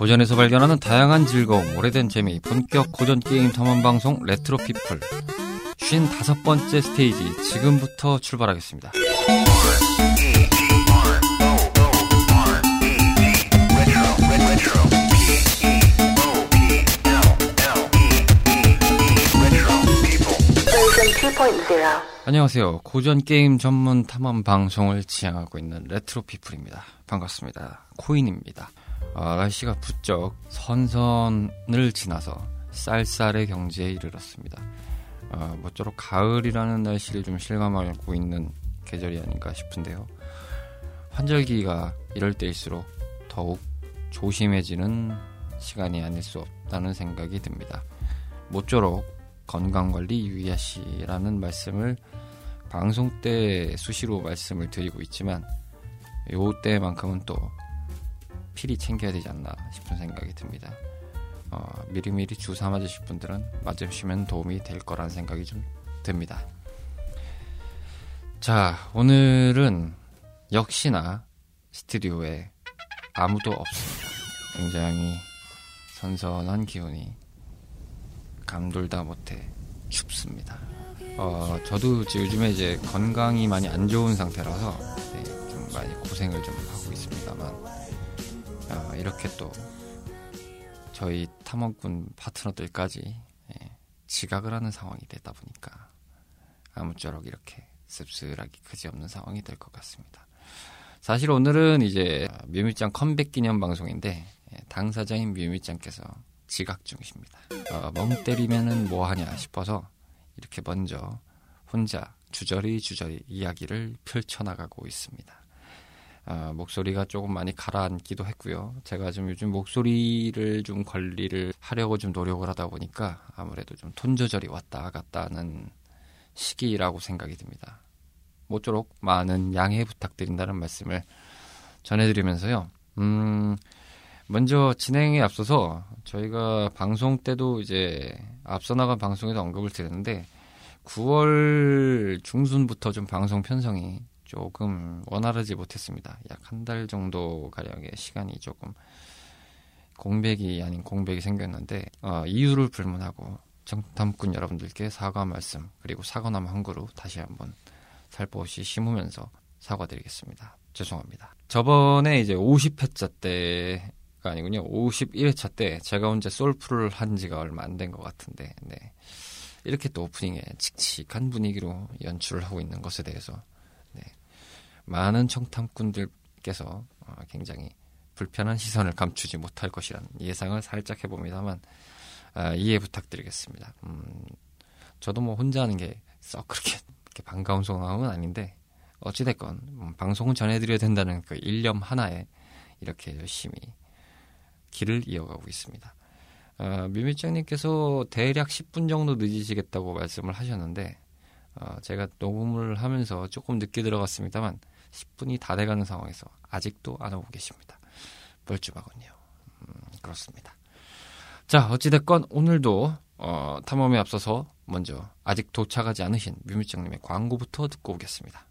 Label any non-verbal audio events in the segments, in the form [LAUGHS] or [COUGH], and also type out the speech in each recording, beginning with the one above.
고전에서 발견하는 다양한 즐거움, 오래된 재미, 본격 고전 게임 탐험 방송 레트로 피플. 55번째 스테이지 지금부터 출발하겠습니다. 안녕하세요. 고전 게임 전문 탐험 방송을 지향하고 있는 레트로 피플입니다. 반갑습니다. 코인입니다. 아, 날씨가 부쩍 선선을 지나서 쌀쌀의 경지에 이르렀습니다. 아, 모쪼록 가을이라는 날씨를 좀 실감하고 있는 계절이 아닌가 싶은데요. 환절기가 이럴 때일수록 더욱 조심해지는 시간이 아닐 수 없다는 생각이 듭니다. 모쪼록 건강관리 유의하시라는 말씀을 방송 때 수시로 말씀을 드리고 있지만 요 때만큼은 또 필히 챙겨야 되지 않나 싶은 생각이 듭니다. 어, 미리미리 주사 맞으실 분들은 맞으시면 도움이 될 거라는 생각이 좀 듭니다. 자, 오늘은 역시나 스튜디오에 아무도 없습니다. 굉장히 선선한 기운이 감돌다 못해 춥습니다. 어, 저도 요즘에 이제 건강이 많이 안 좋은 상태라서 네, 좀 많이 고생을 좀 하고 있습니다만 어, 이렇게 또 저희 탐험꾼 파트너들까지 예, 지각을 하는 상황이 되다 보니까 아무쪼록 이렇게 씁쓸하기 그지없는 상황이 될 것 같습니다. 사실 오늘은 이제 뮤뮤짱 컴백 기념 방송인데 예, 당사자인 뮤뮤짱께서 지각 중이십니다. 어, 멍 때리면은 뭐 하냐 싶어서 이렇게 먼저 혼자 주저리 주저리 이야기를 펼쳐나가고 있습니다. 아, 목소리가 조금 많이 가라앉기도 했고요. 제가 좀 요즘 목소리를 좀 관리를 하려고 좀 노력을 하다 보니까 아무래도 좀 톤 조절이 왔다 갔다 하는 시기라고 생각이 듭니다. 모쪼록 많은 양해 부탁드린다는 말씀을 전해드리면서요. 음, 먼저 진행에 앞서서 저희가 방송 때도 이제 앞서 나간 방송에도 언급을 드렸는데 9월 중순부터 좀 방송 편성이 조금 원활하지 못했습니다. 약 한 달 정도 가량의 시간이 조금 공백이 아닌 공백이 생겼는데 어, 이유를 불문하고 정탐꾼 여러분들께 사과 말씀 그리고 사과나무 한 그루 다시 한번 살포시 심으면서 사과드리겠습니다. 죄송합니다. 저번에 이제 50회차 때가 아니군요. 51회차 때 제가 혼자 솔프를 한 지가 얼마 안 된 것 같은데 네. 이렇게 또 오프닝에 칙칙한 분위기로 연출을 하고 있는 것에 대해서 많은 청탐꾼들께서 어, 굉장히 불편한 시선을 감추지 못할 것이라는 예상을 살짝 해봅니다만 아, 이해 부탁드리겠습니다. 음, 저도 뭐 혼자 하는 게 썩 그렇게, 반가운 상황은 아닌데 어찌됐건 음, 방송을 전해드려야 된다는 그 일념 하나에 이렇게 열심히 길을 이어가고 있습니다. 어, 뮤미짱님께서 대략 10분 정도 늦으시겠다고 말씀을 하셨는데 어, 제가 녹음을 하면서 조금 늦게 들어갔습니다만 10분이 다 돼가는 상황에서 아직도 안 오고 계십니다. 뻘쭘하군요. 음, 그렇습니다. 자, 어찌됐건 오늘도 어, 탐험에 앞서서 먼저 아직 도착하지 않으신 뮤미짱님의 광고부터 듣고 오겠습니다.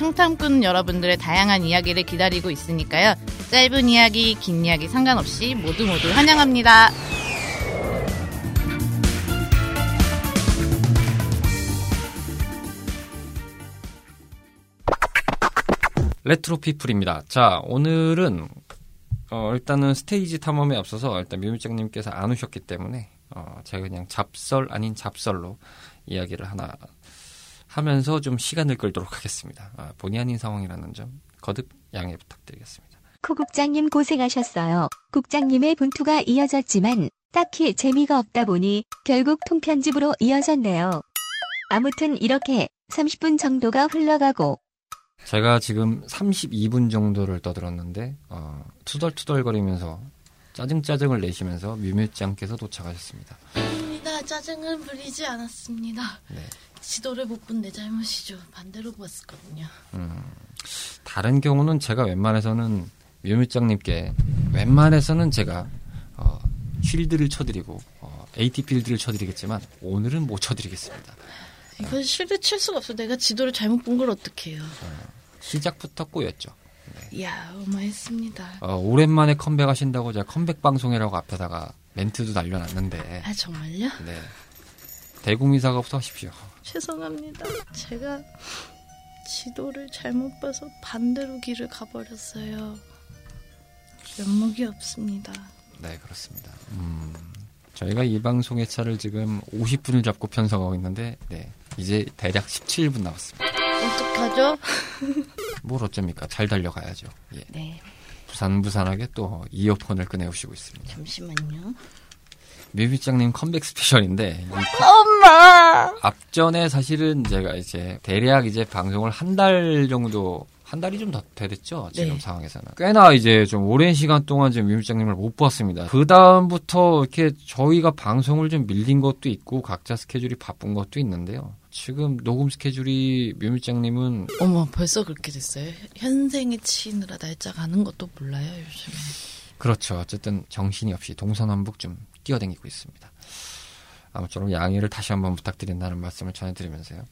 청탐꾼 여러분들의 다양한 이야기를 기다리고 있으니까요. 짧은 이야기, 긴 이야기 상관없이 모두 모두 환영합니다. 레트로 피플입니다. 자, 오늘은 어, 일단은 스테이지 탐험에 앞서서 일단 뮤미짱님께서 안 오셨기 때문에 어, 제가 그냥 잡설 아닌 잡설로 이야기를 하나 하면서 좀 시간을 끌도록 하겠습니다. 아, 본의 아닌 상황이라는 점 거듭 양해 부탁드리겠습니다. 코 국장님 고생하셨어요. 국장님의 분투가 이어졌지만 딱히 재미가 없다 보니 결국 통편집으로 이어졌네요. 아무튼 이렇게 30분 정도가 흘러가고 제가 지금 32분 정도를 떠들었는데 어, 투덜투덜거리면서 짜증짜증을 내시면서 뮤뮤짱께서 도착하셨습니다. 짜증은 부리지 않았습니다. 네. 지도를 못 본 내 잘못이죠. 반대로 봤었거든요. 다른 경우는 제가 웬만해서는 묘밀장님께 웬만해서는 제가 어, 쉴드를 쳐드리고 어, AT 필드를 쳐드리겠지만 오늘은 못 쳐드리겠습니다. 이건 실드 칠 수가 없어. 내가 지도를 잘못 본 걸 어떡해요. 시작부터 꼬였죠. 이야, 어마했습니다. 어, 오랜만에 컴백하신다고 제가 컴백 방송이라고 앞에다가 멘트도 날려놨는데 아, 정말요? 네. 대국민 사과부터 하십시오. 죄송합니다. 제가 지도를 잘못 봐서 반대로 길을 가버렸어요. 면목이 없습니다. 네, 그렇습니다. 음, 저희가 이 방송의 차를 지금 50분을 잡고 편성하고 있는데, 네, 이제 대략 17분 남았습니다. 어떡하죠? [LAUGHS] 뭘 어쩝니까? 잘 달려가야죠. 예. 네, 부산부산하게 또 이어폰을 꺼내오시고 있습니다. 잠시만요. 뮤비장님 컴백 스페셜인데, 이 엄마! 앞전에 사실은 제가 이제 대략 이제 방송을 한 달 정도 한 달이 좀 더 됐죠 지금 네. 상황에서는 꽤나 이제 좀 오랜 시간 동안 지금 뮤비장님을 못 보았습니다. 그 다음부터 이렇게 저희가 방송을 좀 밀린 것도 있고 각자 스케줄이 바쁜 것도 있는데요. 지금 녹음 스케줄이 뮤미장님은 어머, 벌써 그렇게 됐어요? 현생에 치느라 날짜 가는 것도 몰라요, 요즘에. 그렇죠. 어쨌든 정신이 없이 동서남북 좀 뛰어다니고 있습니다. 아무쪼록 양해를 다시 한번 부탁드린다는 말씀을 전해드리면서요.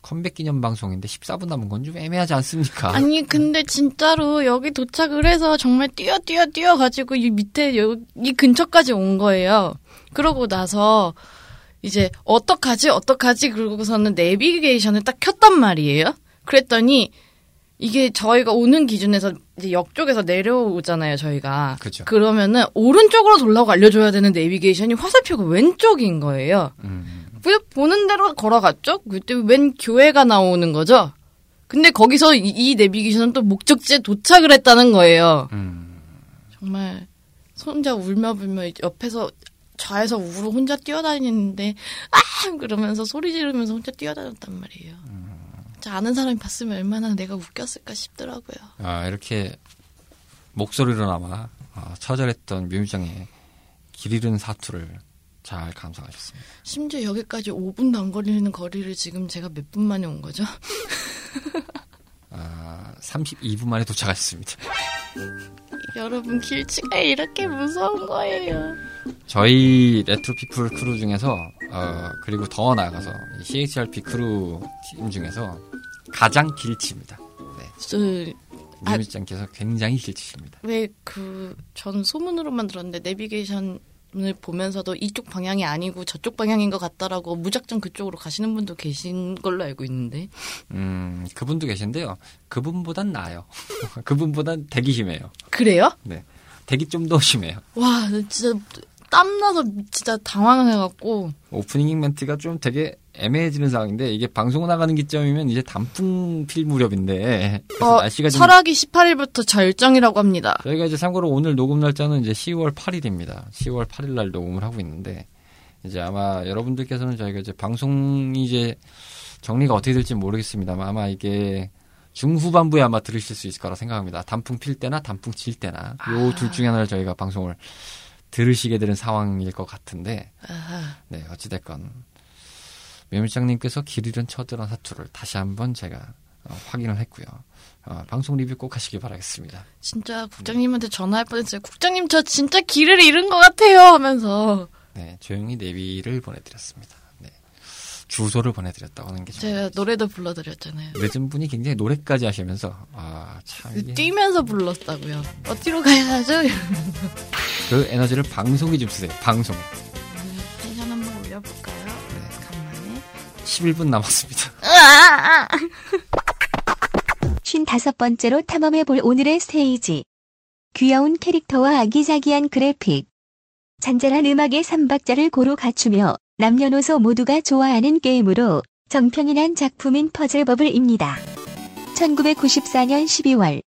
컴백 기념 방송인데 14분 남은 건 좀 애매하지 않습니까? [LAUGHS] 아니 근데 진짜로 여기 도착을 해서 정말 뛰어 뛰어 뛰어 가지고 이 밑에 여기 이 근처까지 온 거예요. 그러고 나서 이제 어떡하지 어떡하지 그러고서는 내비게이션을 딱 켰단 말이에요. 그랬더니 이게 저희가 오는 기준에서 이제 역 쪽에서 내려오잖아요, 저희가. 그죠. 그러면은 오른쪽으로 돌라고 알려줘야 되는 내비게이션이 화살표가 왼쪽인 거예요. 음, 그냥 보는 대로 걸어갔죠? 그때 웬 교회가 나오는 거죠? 근데 거기서 이, 이 내비게이션은 또 목적지에 도착을 했다는 거예요. 음, 정말 혼자 울며 불며 옆에서 좌에서 우로 혼자 뛰어다니는데 아 그러면서 소리 지르면서 혼자 뛰어다녔단 말이에요. 자, 아는 사람이 봤으면 얼마나 내가 웃겼을까 싶더라고요. 아, 이렇게 목소리로나마 아, 처절했던 뮤미장의 길 잃은 사투를 잘 감상하셨습니다. 심지어 여기까지 5분도 안 걸리는 거리를 지금 제가 몇 분 만에 온 거죠? [LAUGHS] 아, 32분 만에 도착하셨습니다. [LAUGHS] 여러분 길치가 이렇게 무서운 거예요. 저희 레트로피플 크루 중에서 어, 그리고 더 나아가서 이 CHRP 크루 팀 중에서 가장 길치입니다. 네, 저 아. 뮤미짱께서 굉장히 길치십니다. 왜 그 전 소문으로만 들었는데 내비게이션 을 보면서도 이쪽 방향이 아니고 저쪽 방향인 것 같다라고 무작정 그쪽으로 가시는 분도 계신 걸로 알고 있는데 음, 그분도 계신데요. 그분보단 나아요. [LAUGHS] 그분보단 되게 심해요. 그래요? 네, 되게 좀더 심해요. 와 진짜 땀나서 진짜 당황해갖고 오프닝 멘트가 좀 되게 애매해지는 상황인데 이게 방송 나가는 기점이면 이제 단풍 필 무렵인데 어, 날씨가 좀 설악이 18일부터 절정이라고 합니다. 저희가 이제 참고로 오늘 녹음 날짜는 이제 10월 8일입니다. 10월 8일 날 녹음을 하고 있는데 이제 아마 여러분들께서는 저희가 이제 방송이 이제 정리가 어떻게 될지 모르겠습니다만 아마 이게 중후반부에 아마 들으실 수 있을 거라 생각합니다. 단풍 필 때나 단풍 질 때나 요둘 중에 하나를 저희가 방송을 들으시게 되는 상황일 것 같은데 아하. 네 어찌됐건 매물장님께서 길 잃은 처들한 사투를 다시 한번 제가 어, 확인을 했고요. 어, 방송 리뷰 꼭 하시기 바라겠습니다. 진짜 국장님한테 전화할 뻔했어요. 국장님 저 진짜 길을 잃은 것 같아요 하면서 네, 조용히 내비를 보내드렸습니다. 네, 주소를 보내드렸다고 하는 게 좀. 제가 노래도 불러드렸잖아요. 늦은 분이 굉장히 노래까지 하시면서, 아, 참, 이게 뛰면서 불렀다고요. 어디로 가야 하죠? 그 에너지를 방송에 좀 쓰세요, 방송에. 텐션 한번 올려볼까요? 네. 간만에. 11분 남았습니다. 55번째로 탐험해볼 오늘의 스테이지. 귀여운 캐릭터와 아기자기한 그래픽. 잔잔한 음악의 삼박자를 고루 갖추며 남녀노소 모두가 좋아하는 게임으로 정평이난 작품인 퍼즐버블입니다. 1994년 12월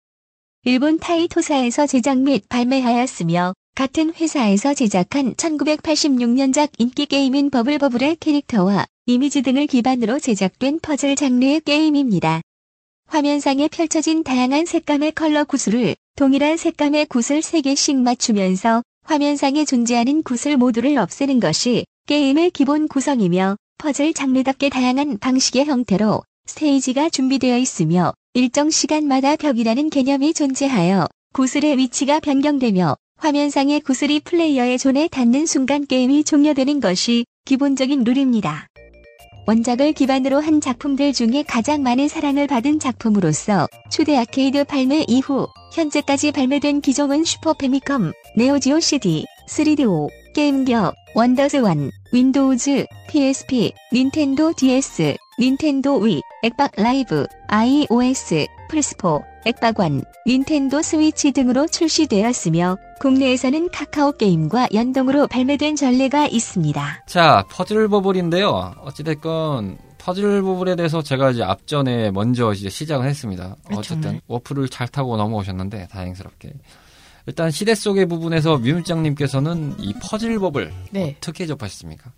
일본 타이토사에서 제작 및 발매하였으며 같은 회사에서 제작한 1986년작 인기 게임인 버블버블의 캐릭터와 이미지 등을 기반으로 제작된 퍼즐 장르의 게임입니다. 화면상에 펼쳐진 다양한 색감의 컬러 구슬을 동일한 색감의 구슬 3개씩 맞추면서 화면상에 존재하는 구슬 모두를 없애는 것이 게임의 기본 구성이며 퍼즐 장르답게 다양한 방식의 형태로 스테이지가 준비되어 있으며 일정 시간마다 벽이라는 개념이 존재하여 구슬의 위치가 변경되며 화면상의 구슬이 플레이어의 존에 닿는 순간 게임이 종료되는 것이 기본적인 룰입니다. 원작을 기반으로 한 작품들 중에 가장 많은 사랑을 받은 작품으로서 초대 아케이드 발매 이후 현재까지 발매된 기종은 슈퍼 패미컴, 네오지오 CD, 3DO, 게임기어, 원더스완, 윈도우즈, PSP, 닌텐도 DS, 닌텐도 위, 엑박 라이브, iOS, 플스포, 엑박원, 닌텐도 스위치 등으로 출시되었으며 국내에서는 카카오 게임과 연동으로 발매된 전례가 있습니다. 자, 퍼즐 버블인데요. 어찌됐건 퍼즐 버블에 대해서 제가 이제 앞전에 먼저 이제 시작을 했습니다. 네, 어쨌든 정말. 워프를 잘 타고 넘어오셨는데 다행스럽게. 일단 시대 속의 부분에서 뮤미짱님께서는 이 퍼즐 버블 네. 어떻게 접하셨습니까?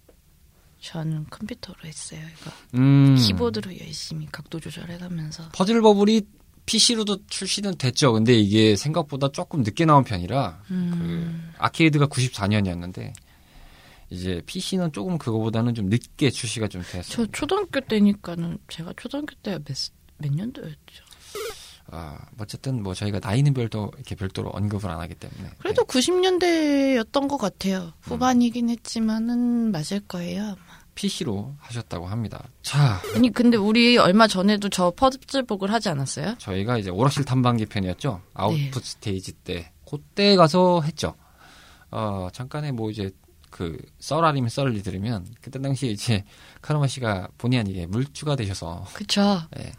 전 컴퓨터로 했어요. 이거 음, 키보드로 열심히 각도 조절해가면서 퍼즐 버블이 PC로도 출시는 됐죠. 근데 이게 생각보다 조금 늦게 나온 편이라 음, 그 아케이드가 94년이었는데 이제 PC는 조금 그거보다는 좀 늦게 출시가 좀 됐어요. 저 초등학교 때니까는 제가 초등학교 때 몇 몇 년도였죠? 아, 어쨌든 뭐 저희가 나이는 별도 이렇게 별도로 언급을 안 하기 때문에. 그래도 90년대였던 것 같아요. 후반이긴 했지만은 맞을 거예요. 아마. PC로 하셨다고 합니다. 자, 아니 근데 우리 얼마 전에도 저 퍼즐복을 하지 않았어요? 저희가 이제 오락실 탐방기 편이었죠. 아웃풋 네. 스테이지 때. 그때 가서 했죠. 어, 잠깐의 뭐 이제 그 썰아니면 썰을 들으면 그때 당시에 이제 카르마 씨가 본의 아니게 물주가 되셔서 그쵸. 예,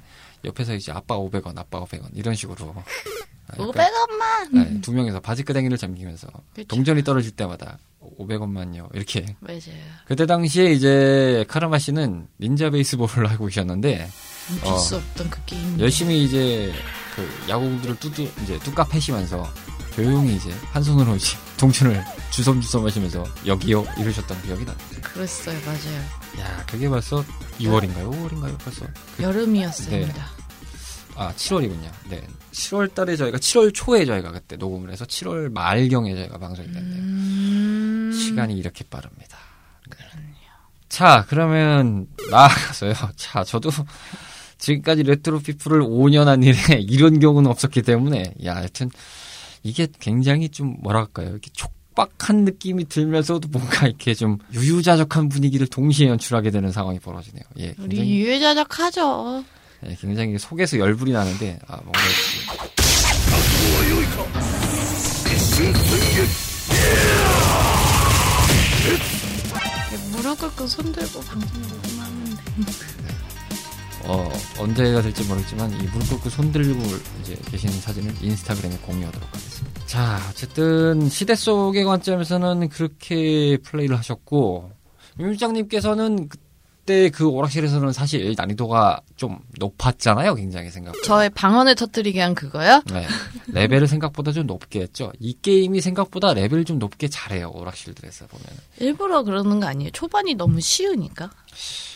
옆에서 이제 아빠 500원, 아빠 500원 이런 식으로 아, [LAUGHS] 약간, 500원만! 예, 두 명이서 바지끄댕이를 잠기면서 그쵸. 동전이 떨어질 때마다 500원만요. 이렇게 맞아요. 그때 당시에 이제 카르마 씨는 닌자 베이스볼을 하고 계셨는데 멈출 어. 수 없던 그 게임. 열심히 이제 그 야구들을 뚜뚜 이제 뚜까 패시면서 조용히 이제 한 손으로 이제 [LAUGHS] 동전을 주섬주섬 하시면서 여기요 이러셨던 기억이 나. 그랬어요. 맞아요. 야 그게 벌써 6월인가요? 5월인가요? 벌써 여름이었습니다. 아 7월이군요. 네 7월 달에 저희가 7월 초에 저희가 그때 녹음을 해서 7월 말경에 저희가 방송이 됐는데 음... 시간이 이렇게 빠릅니다. 네. 자, 그러면 나아가서요. [LAUGHS] 자, 저도 지금까지 레트로 피플을 5년 한 일에 [LAUGHS] 이런 경우는 없었기 때문에, 야, 하여튼, 이게 굉장히 좀, 뭐랄까요. 이렇게 촉 박한 느낌이 들면서도 뭔가 이렇게 좀 유유자적한 분위기를 동시에 연출하게 되는 상황이 벌어지네요. 예, 우리 굉장히, 유해자적하죠. 예, 굉장히 속에서 열불이 나는데, 아, 뭔가 무릎 꿇고 손 들고 방송 녹음하는데. 어, 언제가 될지 모르겠지만 이 무릎 꿇고 손 들고 이제 계시는 사진을 인스타그램에 공유하도록 하겠습니다. 자, 어쨌든 시대 속의 관점에서는 그렇게 플레이를 하셨고 윤장님께서는 그때 그 오락실에서는 사실 난이도가 좀 높았잖아요, 굉장히 생각보다. 저의 방언을 터뜨리게 한 그거요? 네, 레벨을 생각보다 좀 높게 했죠. 이 게임이 생각보다 레벨을 좀 높게 잘해요, 오락실들에서 보면. 일부러 그러는 거 아니에요? 초반이 너무 쉬우니까.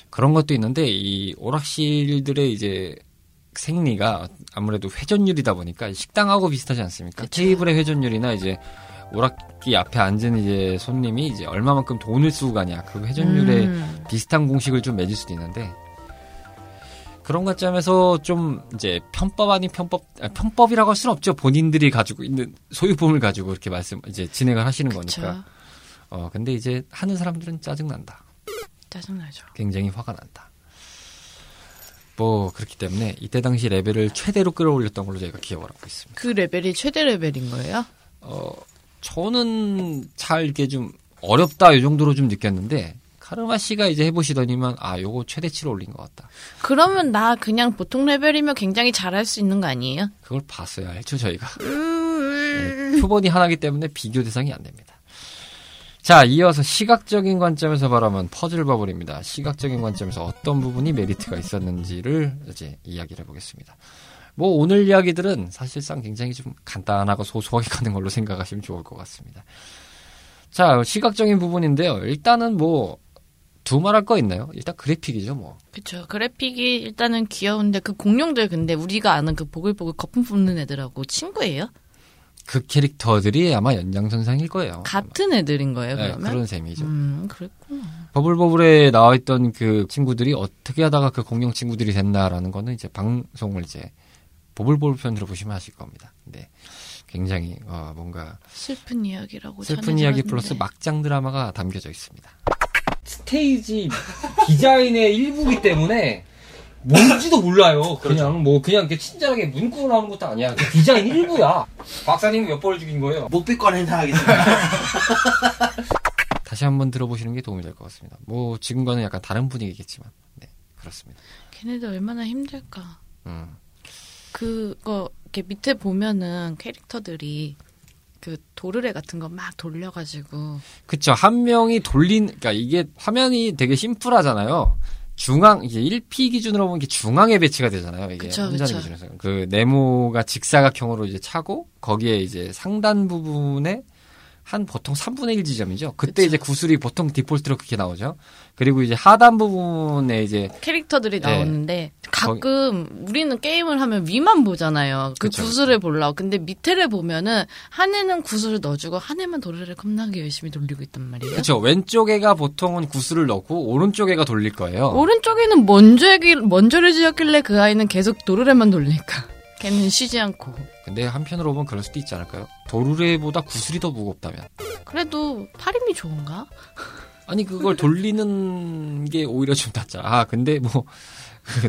그런 것도 있는데 이 오락실들의 이제 생리가 아무래도 회전율이다 보니까 식당하고 비슷하지 않습니까? 그쵸. 테이블의 회전율이나 이제 오락기 앞에 앉은 이제 손님이 이제 얼마만큼 돈을 쓰고 가냐 그 회전율에 음. 비슷한 공식을 좀 맺을 수도 있는데 그런 관점에서 좀 이제 편법 아닌 편법 아, 편법이라고 할 수는 없죠 본인들이 가지고 있는 소유품을 가지고 이렇게 말씀 이제 진행을 하시는 그쵸. 거니까 어 근데 이제 하는 사람들은 짜증 난다. 짜증 나죠. 굉장히 화가 난다. 뭐 그렇기 때문에 이때 당시 레벨을 최대로 끌어올렸던 걸로 저희가 기억을 하고 있습니다. 그 레벨이 최대 레벨인 거예요? 어 저는 잘 이렇게 좀 어렵다 이 정도로 좀 느꼈는데 카르마 씨가 이제 해보시더니만 아 요거 최대치로 올린 것 같다. 그러면 나 그냥 보통 레벨이면 굉장히 잘할 수 있는 거 아니에요? 그걸 봤어야 알죠 저희가. 음. 네, 표본이 하나기 때문에 비교 대상이 안 됩니다. 자, 이어서 시각적인 관점에서 바라본 퍼즐 버블입니다. 시각적인 관점에서 어떤 부분이 메리트가 있었는지를 이제 이야기를 해보겠습니다. 뭐 오늘 이야기들은 사실상 굉장히 좀 간단하고 소소하게 [LAUGHS] 가는 걸로 생각하시면 좋을 것 같습니다. 자, 시각적인 부분인데요. 일단은 뭐 두말할 거 있나요? 일단 그래픽이죠, 뭐. 그쵸. 그래픽이 일단은 귀여운데 그 공룡들 근데 우리가 아는 그 보글보글 거품 뽑는 애들하고 친구예요? 그 캐릭터들이 아마 연장선상일 거예요. 같은 애들인 거예요, 네, 그러면? 그런 셈이죠. 음, 그랬구나. 버블버블에 나와 있던 그 친구들이 어떻게 하다가 그 공룡 친구들이 됐나라는 거는 이제 방송을 이제 버블버블 편으로 보시면 아실 겁니다. 근데 굉장히 어, 뭔가 슬픈 이야기라고 슬픈 이야기. 플러스 막장 드라마가 담겨져 있습니다. 스테이지 디자인의 일부기 때문에 뭔지도 몰라요. 그냥 뭐 그냥 이렇게 친절하게 문구로 나오는 것도 아니야. 그 디자인 일부야. 박사님 몇 번을 죽인 거예요? 묵비권 행사하겠습니다. [LAUGHS] 다시 한번 들어보시는 게 도움이 될 것 같습니다. 뭐 지금과는 약간 다른 분위기겠지만, 네 그렇습니다. 걔네들 얼마나 힘들까. 음. 그거 이렇게 밑에 보면은 캐릭터들이 그 도르래 같은 거 막 돌려가지고 그쵸. 한 명이 돌린, 그러니까 이게 화면이 되게 심플하잖아요. 중앙, 이게 1P 기준으로 보면 이게 중앙에 배치가 되잖아요. 이게 그쵸, 혼자 그쵸. 기준에서. 그 네모가 직사각형으로 이제 차고, 거기에 이제 상단 부분에 한 보통 3분의 1 지점이죠. 그때 그쵸. 이제 구슬이 보통 디폴트로 그렇게 나오죠. 그리고 이제 하단 부분에 이제 캐릭터들이 네. 나오는데 가끔 우리는 게임을 하면 위만 보잖아요. 그 그쵸, 구슬을 보려고. 근데 밑에를 보면은 한 애는 구슬을 넣어주고 한 애만 도르래를 겁나게 열심히 돌리고 있단 말이에요. 그쵸. 왼쪽에가 보통은 구슬을 넣고, 오른쪽에가 돌릴 거예요. 오른쪽 에는 먼저 얘기, 먼저를 지었길래 그 아이는 계속 도르래만 돌리니까. 걔는 쉬지 않고. 근데 한편으로 보면 그럴 수도 있지 않을까요? 도르래보다 구슬이 더 무겁다면. 그래도 팔힘이 좋은가? 아니 그걸 돌리는 게 오히려 좀 낫잖아. 아 근데 뭐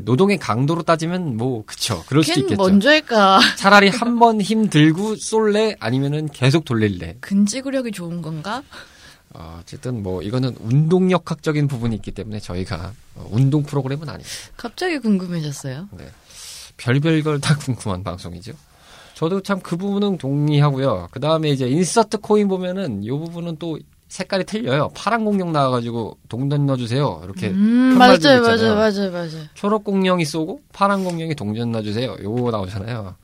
노동의 강도로 따지면 뭐 그쵸. 그럴 걘 있겠죠. 먼저 할까? 차라리 한 번 힘 들고 쏠래 아니면은 계속 돌릴래. 근지구력이 좋은 건가? 어, 어쨌든 뭐 이거는 운동역학적인 부분이 있기 때문에 저희가 어, 운동 프로그램은 아니에요. 갑자기 궁금해졌어요. 별별 걸 다 궁금한 방송이죠. 저도 참 그 부분은 동의하고요. 그 다음에 이제 인서트 코인 보면은 이 부분은 또 색깔이 틀려요. 파란 공룡 나와가지고 동전 넣어주세요. 이렇게 음, 맞아요, 맞아요. 맞아요, 맞아요. 초록 공룡이 쏘고 파란 공룡이 동전 놔주세요. 요거 나오잖아요.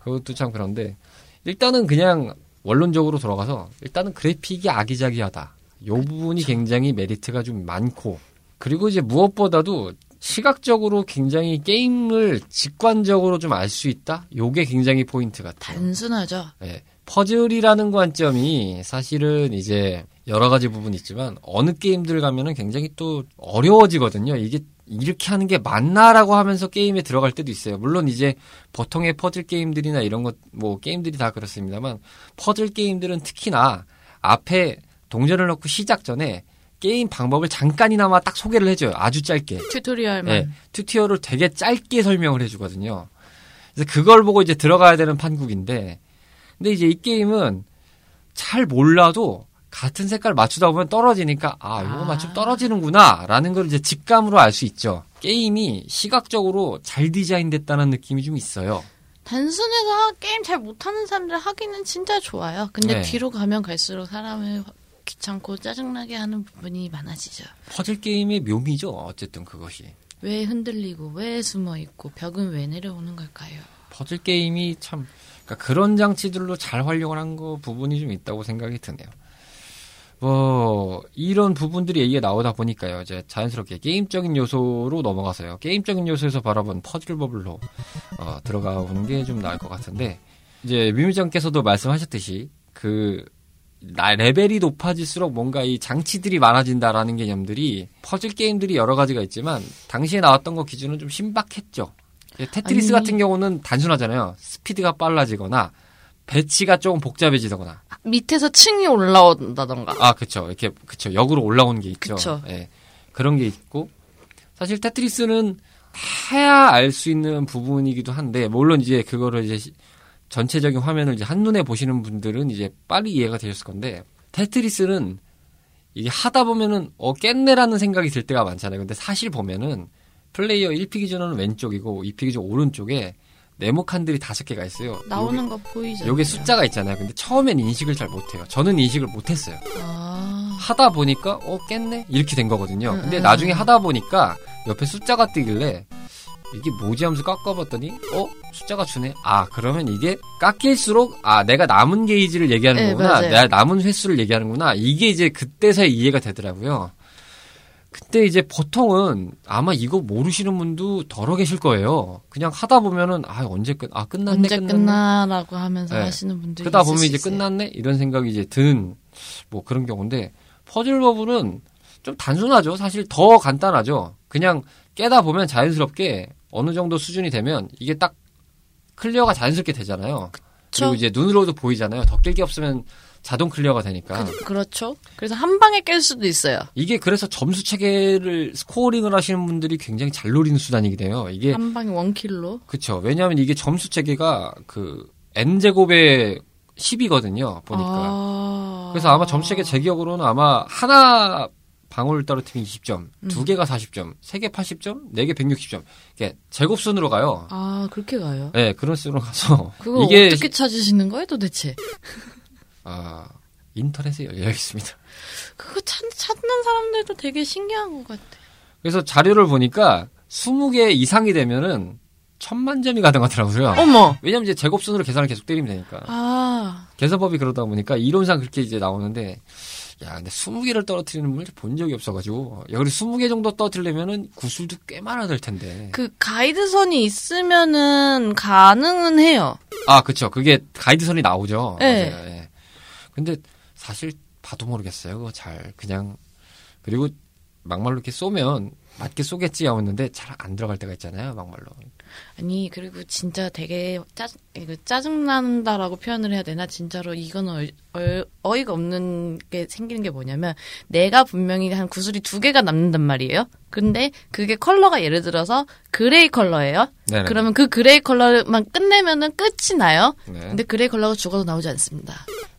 그것도 참 그런데 일단은 그냥 원론적으로 돌아가서 일단은 그래픽이 아기자기하다. 요 부분이 굉장히 메리트가 좀 많고 그리고 이제 무엇보다도 시각적으로 굉장히 게임을 직관적으로 좀 알 수 있다. 요게 굉장히 포인트 같아요. 단순하죠. 예, 퍼즐이라는 관점이 사실은 이제 여러 가지 부분이 있지만 어느 게임들 가면은 굉장히 또 어려워지거든요. 이게 이렇게 하는 게 맞나라고 하면서 게임에 들어갈 때도 있어요. 물론 이제 보통의 퍼즐 게임들이나 이런 것 뭐 게임들이 다 그렇습니다만 퍼즐 게임들은 특히나 앞에 동전을 넣고 시작 전에 게임 방법을 잠깐이나마 딱 소개를 해줘요. 아주 짧게. 튜토리얼만. 네, 튜토리얼을 되게 짧게 설명을 해주거든요. 그래서 그걸 보고 이제 들어가야 되는 판국인데, 근데 이제 이 게임은 잘 몰라도 같은 색깔 맞추다 보면 떨어지니까 아 이거 아. 맞추면 떨어지는구나라는 걸 이제 직감으로 알 수 있죠. 게임이 시각적으로 잘 디자인됐다는 느낌이 좀 있어요. 단순해서 게임 잘 못하는 사람들 하기는 진짜 좋아요. 근데 네. 뒤로 가면 갈수록 사람을 귀찮고 짜증나게 하는 부분이 많아지죠. 퍼즐 게임의 묘미죠. 어쨌든 그것이 왜 흔들리고 왜 숨어 있고 벽은 왜 내려오는 걸까요? 퍼즐 게임이 참 그러니까 그런 장치들로 잘 활용을 한 거 부분이 좀 있다고 생각이 드네요. 뭐 이런 부분들이 얘기가 나오다 보니까요. 이제 자연스럽게 게임적인 요소로 넘어가서요. 게임적인 요소에서 바라본 퍼즐 버블로 어, 들어가 보는 게 좀 나을 것 같은데 이제 뮤미짱께서도 말씀하셨듯이 그 나- 레벨이 높아질수록 뭔가 이 장치들이 많아진다라는 개념들이 퍼즐 게임들이 여러 가지가 있지만 당시에 나왔던 거 기준은 좀 신박했죠. 예, 테트리스 아니. 같은 경우는 단순하잖아요. 스피드가 빨라지거나 배치가 조금 복잡해지거나 밑에서 층이 올라온다던가. 아 그쵸 이렇게 그쵸 역으로 올라오는 게 있죠. 그쵸. 예, 그런 게 있고 사실 테트리스는 해야 알 수 있는 부분이기도 한데 물론 이제 그거를 이제 시- 전체적인 화면을 이제 한눈에 보시는 분들은 이제 빨리 이해가 되셨을 건데 테트리스는 이게 하다 보면은 어 깼네라는 생각이 들 때가 많잖아요. 근데 사실 보면은 플레이어 1피 기준은 왼쪽이고 2피 기준 오른쪽에 네모 칸들이 다섯 개가 있어요. 나오는 거 보이죠? 요게 숫자가 있잖아요. 근데 처음엔 인식을 잘 못해요. 저는 인식을 못했어요. 아, 하다 보니까 어 깼네 이렇게 된 거거든요. 음, 근데 음, 나중에 음. 하다 보니까 옆에 숫자가 뜨길래 이게 뭐지 하면서 깎아봤더니 어 숫자가 주네. 아 그러면 이게 깎일수록 아 내가 남은 게이지를 얘기하는 네, 거구나. 맞아요. 내가 남은 횟수를 얘기하는구나. 이게 이제 그때서야 이해가 되더라고요. 그때 이제 보통은 아마 이거 모르시는 분도 덜어 계실 거예요. 그냥 하다 보면은 아 언제 끝? 아 끝났네 언제 끝났네. 끝나라고 하면서 네. 하시는 분들이 그러다 보면 수 이제 있어요. 끝났네 이런 생각이 이제 드는 뭐 그런 경우인데 퍼즐 버블은 좀 단순하죠. 사실 더 간단하죠. 그냥 깨다 보면 자연스럽게 어느 정도 수준이 되면 이게 딱 클리어가 자연스럽게 되잖아요. 그리고 이제 눈으로도 보이잖아요. 더 낄 게 없으면 자동 클리어가 되니까. 그 렇죠. 그래서 한 방에 깰 수도 있어요. 이게 그래서 점수 체계를 scoring을 하시는 분들이 굉장히 잘 노리는 수단이게 돼요. 이게 한 방에 one kill로. 그쵸. 왜냐하면 이게 점수 체계가 그 n 제곱의 10이거든요. 보니까. 아... 그래서 아마 점수 체계 제 기억으로는 아마 하나 방울 떨어뜨리면 20점, 음. 두 개가 40점, 세개 80점, 네개 160점. 이게 제곱 순으로 가요. 아 그렇게 가요. 네, 그런 순으로 가서 [LAUGHS] 그거 이게 어떻게 찾으시는 거예요, 도대체? 아, 인터넷에 열려 있습니다. [LAUGHS] 그거 찾, 찾는 사람들도 되게 신기한 것 같아. 그래서 자료를 보니까 20개 이상이 되면은 천만 점이 가능하더라고요. 어머. 왜냐면 이제 제곱순으로 계산을 계속 때리면 되니까. 아 계산법이 그러다 보니까 이론상 그렇게 이제 나오는데 야, 근데 20개를 떨어뜨리는 분을 본 적이 없어가지고 야, 그래 20개 정도 떨어뜨리려면은 구슬도 꽤 많아야 될 텐데. 그 가이드선이 있으면은 가능은 해요. 아, 그쵸. 그게 가이드선이 나오죠. 네. 맞아요. 예. 근데 사실 봐도 모르겠어요. 그거 잘 그냥 그리고 막말로 이렇게 쏘면 맞게 쏘겠지 하였는데 잘 안 들어갈 때가 있잖아요. 막말로. 아니 그리고 진짜 되게 짜 짜증난다라고 표현을 해야 되나 진짜로 이거는 얼, 얼, 어이가 없는 게 생기는 게 뭐냐면 내가 분명히 한 구슬이 두 개가 남는단 말이에요. 근데 그게 컬러가 예를 들어서 gray 컬러예요. 네네. 그러면 그 gray 컬러만 끝내면은 끝이 나요. 네. 근데 gray 컬러가 죽어도 나오지 않습니다.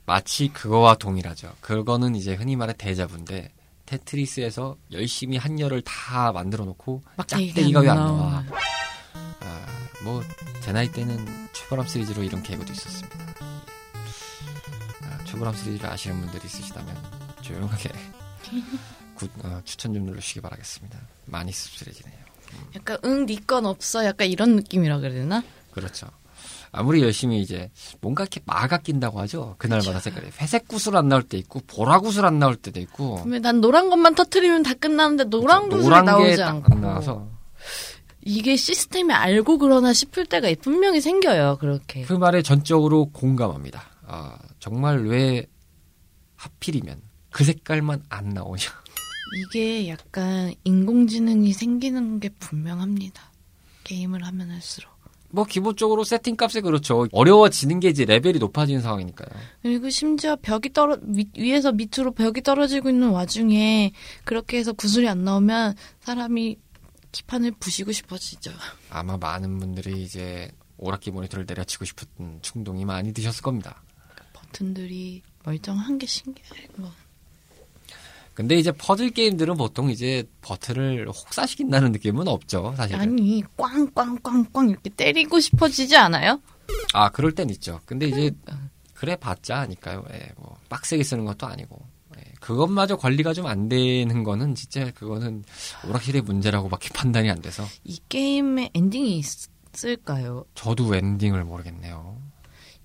마치 그거와 동일하죠. 그거는 이제 흔히 말해 대자부인데 테트리스에서 열심히 한 열을 다 만들어 놓고 짝대기가 왜안안 나와? 아, 뭐 제 나이 때는 최보람 시리즈로 이런 개그도 있었습니다. 아, 최보람 시리즈를 아시는 분들이 있으시다면 조용하게 [LAUGHS] 구- 어, 추천 좀 눌러주시기 바라겠습니다. 많이 씁쓸해지네요. 약간 응 니건 없어 약간 이런 느낌이라 그래야 되나? 그렇죠. 아무리 열심히 이제 뭔가 이렇게 마가 낀다고 하죠. 그날마다 색깔이 회색 구슬 안 나올 때 있고 보라 구슬 안 나올 때도 있고 근데 난 노란 것만 터트리면 다 끝나는데 노란 구슬이 노란 게 나오지 딱 않고 안 나와서 이게 시스템이 알고 그러나 싶을 때가 분명히 생겨요. 그렇게. 그 말에 전적으로 공감합니다. 아, 정말 왜 하필이면 그 색깔만 안 나오냐. 이게 약간 인공지능이 생기는 게 분명합니다. 게임을 하면 할수록. 뭐 기본적으로 세팅 값에 그렇죠. 어려워지는 게 이제 레벨이 높아지는 상황이니까요. 그리고 심지어 벽이 떨어 밑- 위에서 밑으로 벽이 떨어지고 있는 와중에 그렇게 해서 구슬이 안 나오면 사람이 기판을 부시고 싶어지죠. 아마 많은 분들이 이제 오락기 모니터를 내려치고 싶은 충동이 많이 드셨을 겁니다. 버튼들이 멀쩡한 게 신기해. 뭐. 근데 이제 퍼즐 게임들은 보통 이제 버튼을 혹사시킨다는 느낌은 없죠, 사실은. 아니 꽝꽝꽝꽝 이렇게 때리고 싶어지지 않아요? 아, 그럴 땐 있죠. 근데 이제 그래 봤자 하니까요. 예, 뭐 빡세게 쓰는 것도 아니고. 예, 그것마저 관리가 좀 안 되는 거는 진짜 그거는 오락실의 문제라고밖에 [LAUGHS] 판단이 안 돼서 이 게임에 엔딩이 있을까요? 저도 엔딩을 모르겠네요.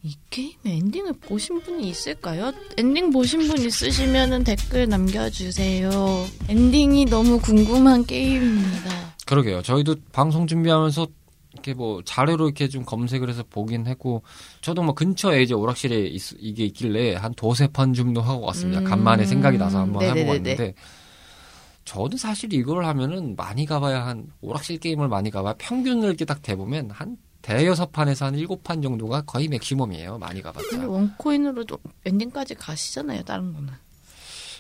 이 게임 엔딩을 보신 분이 있을까요? 엔딩 보신 분 있으시면 댓글 남겨주세요. 엔딩이 너무 궁금한 게임입니다. 그러게요. 저희도 방송 준비하면서 이렇게 뭐 자료로 이렇게 좀 검색을 해서 보긴 했고 저도 뭐 근처에 이제 오락실에 있- 이게 있길래 한 두세 판 정도 하고 왔습니다. 음, 간만에 생각이 나서 한번 해보고. 왔는데 저는 사실 이걸 하면은 많이 가봐야 한 오락실 게임을 많이 가봐야 평균을 이렇게 딱 대보면 한 대여섯 판에서 한 일곱 판 정도가 거의 맥시멈이에요. 많이 가봤자. one coin으로도 엔딩까지 가시잖아요, 다른 거는.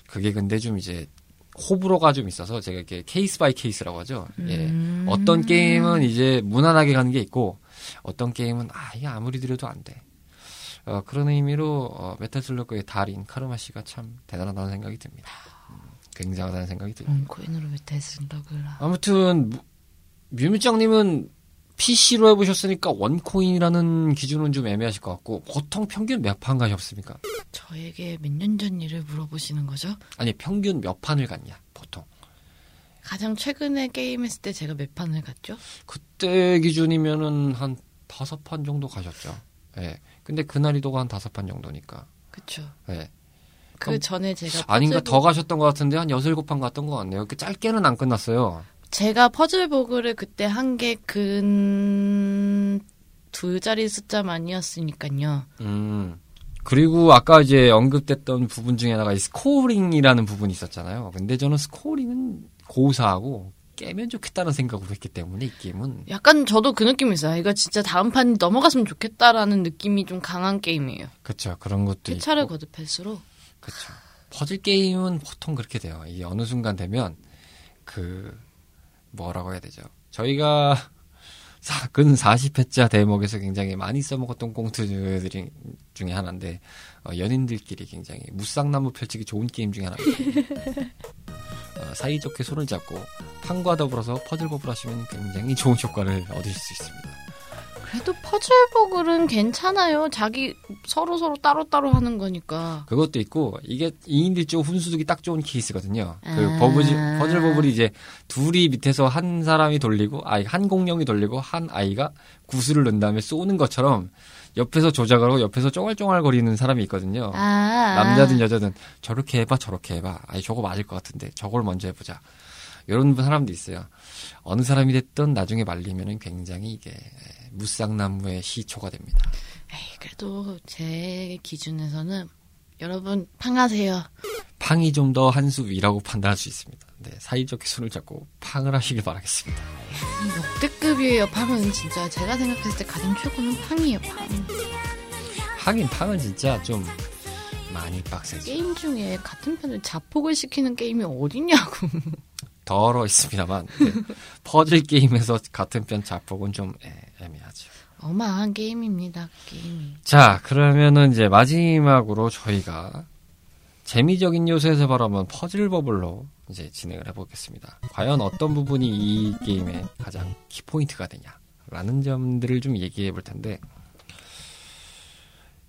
그게 근데 좀 이제 호불호가 좀 있어서 제가 이렇게 case by case라고 하죠. 예. 음. 어떤 게임은 이제 무난하게 가는 게 있고 어떤 게임은 아 이게 아무리 들여도 안 돼. 어, 그런 의미로 어, 메탈 슬러그의 달인 카르마 씨가 참 대단하다는 생각이 듭니다. 음, 굉장하다는 생각이 듭니다. one coin으로 왜 대승덕을 하? 아무튼 무- 뮤뮤짱님은 PC로 해보셨으니까 one coin이라는 기준은 좀 애매하실 것 같고 보통 평균 몇 판 가셨습니까? 저에게 몇 년 전 일을 물어보시는 거죠? 아니 평균 몇 판을 갔냐 보통 가장 최근에 게임했을 때 제가 몇 판을 갔죠? 그때 기준이면은 한 다섯 판 정도 가셨죠. 예. 근데 그날이도가 한 다섯 판 정도니까. 그쵸. 예. 그 전에 제가 아닌가 퍼즐 더 가셨던 것 같은데 한 여섯 일곱 판 갔던 것 같네요. 그 짧게는 안 끝났어요. 제가 퍼즐보그를 그때 한 게 근 두 자리 숫자만이었으니까요. 음. 그리고 아까 이제 언급됐던 부분 중에 하나가 이 scoring이라는 부분이 있었잖아요. 근데 저는 scoring은 고사하고 깨면 좋겠다는 생각으로 했기 때문에 이 게임은 약간 저도 그 느낌이 있어요. 이거 진짜 다음 판 넘어갔으면 좋겠다라는 느낌이 좀 강한 게임이에요. 그렇죠 그런 것도 회차를 있고 거듭할수록 그렇죠 퍼즐 게임은 보통 그렇게 돼요. 이 어느 순간 되면 그 뭐라고 해야 되죠? 저희가 [LAUGHS] 사- 근 40회차 대목에서 굉장히 많이 써먹었던 꽁트들이 중에 하나인데 어, 연인들끼리 굉장히 무쌍나무 펼치기 좋은 게임 중에 하나입니다. [LAUGHS] 어, 사이좋게 손을 잡고 판과 더불어서 퍼즐법을 하시면 굉장히 좋은 효과를 얻으실 수 있습니다. 그래도 퍼즐버글은 괜찮아요. 자기 서로 서로 따로 따로 하는 거니까. 그것도 있고 이게 2인들 쪽 훈수두기 딱 좋은 케이스거든요. 그 아. 버블 퍼즐 버블이 이제 둘이 밑에서 한 사람이 돌리고 아이 한 공룡이 돌리고 한 아이가 구슬을 넣은 다음에 쏘는 것처럼 옆에서 조작을 하고 옆에서 쫑알쫑알거리는 사람이 있거든요. 아. 남자든 여자든 저렇게 해봐 저렇게 해봐 아니 저거 맞을 것 같은데 저걸 먼저 해보자 이런 사람도 있어요 어느 사람이 됐든 나중에 말리면은 굉장히 이게 무쌍나무의 시초가 됩니다 에이, 그래도 제 기준에서는 여러분 팡하세요. 팡이 좀 더 한 수 위라고 판단할 수 있습니다 네, 사이좋게 손을 잡고 팡을 하시길 바라겠습니다 이 역대급이에요. 팡은 진짜 제가 생각했을 때 가장 최고는 팡이에요. 팡. 하긴 팡은 진짜 좀 많이 빡세지 게임 중에 같은 편을 자폭을 시키는 게임이 어딨냐고. 덜어 있습니다만 네, [LAUGHS] 퍼즐 게임에서 같은 편 자폭은 좀 애- 애매하죠 어마한 게임입니다. 게임이. 자, 그러면은 이제 마지막으로 저희가 재미적인 요소에서 바라보면 퍼즐 버블로 이제 진행을 해보겠습니다. 과연 어떤 부분이 이 게임의 가장 키포인트가 되냐라는 점들을 좀 얘기해 볼 텐데,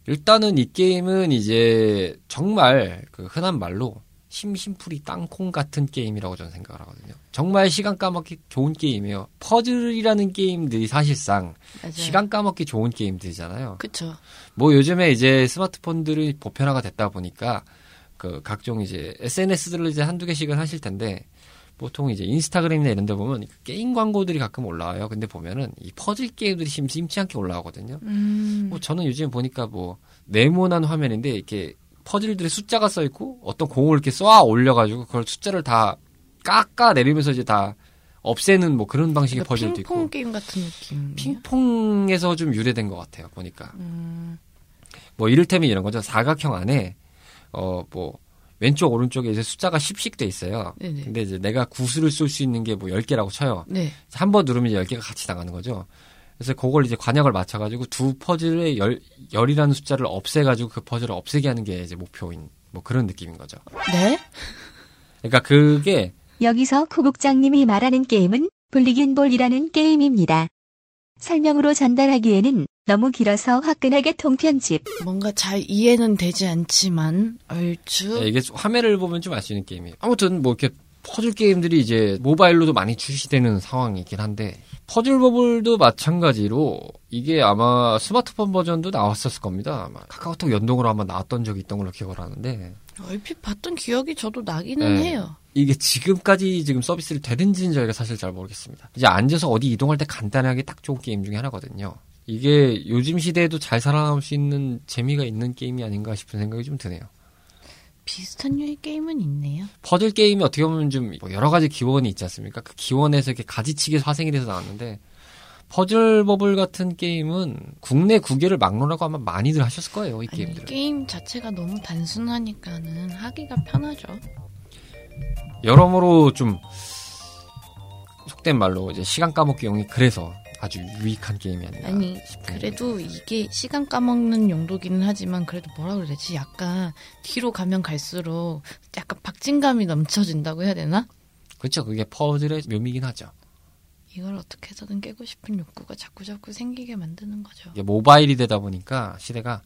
일단은 이 게임은 이제 정말 그 흔한 말로 심심풀이 땅콩 같은 게임이라고 저는 생각을 하거든요. 정말 시간 까먹기 좋은 게임이에요. 퍼즐이라는 게임들이 사실상 맞아요. 시간 까먹기 좋은 게임들이잖아요. 그쵸. 뭐 요즘에 이제 스마트폰들이 보편화가 됐다 보니까 그 각종 이제 SNS들을 이제 한두 개씩은 하실 텐데 보통 이제 인스타그램이나 이런 데 보면 게임 광고들이 가끔 올라와요. 근데 보면은 이 퍼즐 게임들이 심심치 않게 올라오거든요. 음. 뭐 저는 요즘 보니까 뭐 네모난 화면인데 이렇게 퍼즐들의 숫자가 써 있고 어떤 공을 이렇게 쏘아 올려가지고 그걸 숫자를 다 깎아 내리면서 이제 다 없애는 뭐 그런 방식의 그러니까 퍼즐도 핑퐁 있고 게임 같은 느낌. 핑퐁에서 좀 유래된 것 같아요 보니까 음. 뭐 이를테면 이런 거죠 사각형 안에 어 뭐 왼쪽 오른쪽에 이제 숫자가 10씩 돼 있어요 네네. 근데 이제 내가 구슬을 쏠 수 있는 게 뭐 10개라고 쳐요 네. 한 번 누르면 이제 10개가 같이 나가는 거죠 그래서 그걸 이제 관역을 맞춰가지고 두 퍼즐의 열, 열이라는 숫자를 없애가지고 그 퍼즐을 없애게 하는 게 이제 목표인 뭐 그런 느낌인 거죠 네? 그러니까 그게 여기서 구국장님이 말하는 게임은 블리긴볼이라는 게임입니다. 설명으로 전달하기에는 너무 길어서 화끈하게 통편집. 뭔가 잘 이해는 되지 않지만 얼추 예, 이게 화면을 보면 좀 알 수 있는 게임이에요. 아무튼 뭐 이렇게 퍼즐 게임들이 이제 모바일로도 많이 출시되는 상황이긴 한데 퍼즐 버블도 마찬가지로 이게 아마 스마트폰 버전도 나왔었을 겁니다. 아마 카카오톡 연동으로 아마 나왔던 적이 있던 걸로 기억을 하는데 얼핏 봤던 기억이 저도 나기는 네. 해요. 이게 지금까지 지금 서비스를 되는지는 저희가 사실 잘 모르겠습니다. 이제 앉아서 어디 이동할 때 간단하게 딱 좋은 게임 중에 하나거든요. 이게 요즘 시대에도 잘 살아남을 수 있는 재미가 있는 게임이 아닌가 싶은 생각이 좀 드네요. 비슷한 류의 게임은 있네요. 퍼즐 게임이 어떻게 보면 좀뭐 여러 가지 기원이 있지 않습니까? 그 기원에서 이렇게 가지치기 파생이 돼서 나왔는데 퍼즐 버블 같은 게임은 국내 구개를 막론하고 아마 많이들 하셨을 거예요. 이 아니, 게임들은. 게임 자체가 너무 단순하니까는 하기가 편하죠. 여러모로 좀 속된 말로 이제 시간 까먹기 용이 그래서 아주 유익한 게임이 아니라 아니 그래도 이게 시간 까먹는 용도기는 하지만 그래도 뭐라 그래야 되지? 약간 뒤로 가면 갈수록 약간 박진감이 넘쳐진다고 해야 되나? 그렇죠. 그게 퍼즐의 묘미긴 하죠. 이걸 어떻게 해서든 깨고 싶은 욕구가 자꾸 자꾸 생기게 만드는 거죠. 이게 모바일이 되다 보니까 시대가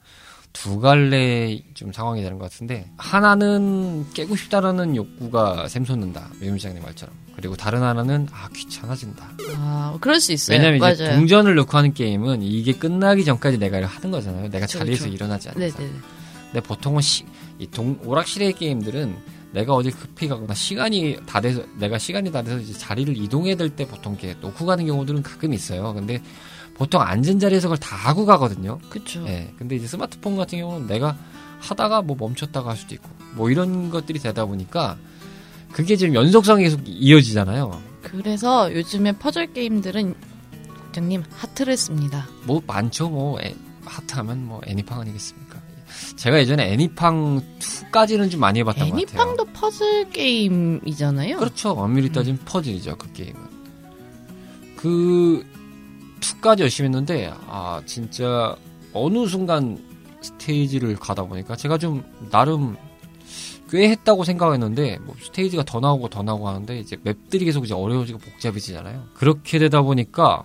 두 갈래 좀 상황이 되는 것 같은데 하나는 깨고 싶다라는 욕구가 샘솟는다 매물장님 말처럼 그리고 다른 하나는 아 귀찮아진다 아 그럴 수 있어요. 왜냐면 이제 맞아요. 동전을 넣고 하는 게임은 이게 끝나기 전까지 내가 이걸 하는 거잖아요 내가 그쵸, 자리에서 그쵸. 일어나지 않는 이상 네네. 근데 보통은 시, 이 동, 오락실의 게임들은 내가 어디 급히 가거나 시간이 다 돼서 내가 시간이 다 돼서 이제 자리를 이동해야 될 때 보통 이렇게 놓고 가는 경우들은 가끔 있어요. 근데 보통 앉은 자리에서 그걸 다 하고 가거든요. 그쵸. 예. 근데 이제 스마트폰 같은 경우는 내가 하다가 뭐 멈췄다가 할 수도 있고 뭐 이런 것들이 되다 보니까 그게 지금 연속성이 계속 이어지잖아요. 그래서 요즘에 퍼즐 게임들은 국장님 하트를 씁니다. 뭐 많죠. 뭐 애- 하트하면 뭐 애니팡 아니겠습니까? 제가 예전에 애니팡 2까지는 좀 많이 해봤던 것 같아요. 애니팡도 퍼즐 게임이잖아요. 그렇죠. 엄밀히 따지면 퍼즐이죠. 그 게임은. 그 2까지 열심히 했는데 아 진짜 어느 순간 스테이지를 가다 보니까 제가 좀 나름 꽤 했다고 생각했는데 뭐 스테이지가 더 나오고 더 나오고 하는데 이제 맵들이 계속 이제 어려워지고 복잡해지잖아요. 그렇게 되다 보니까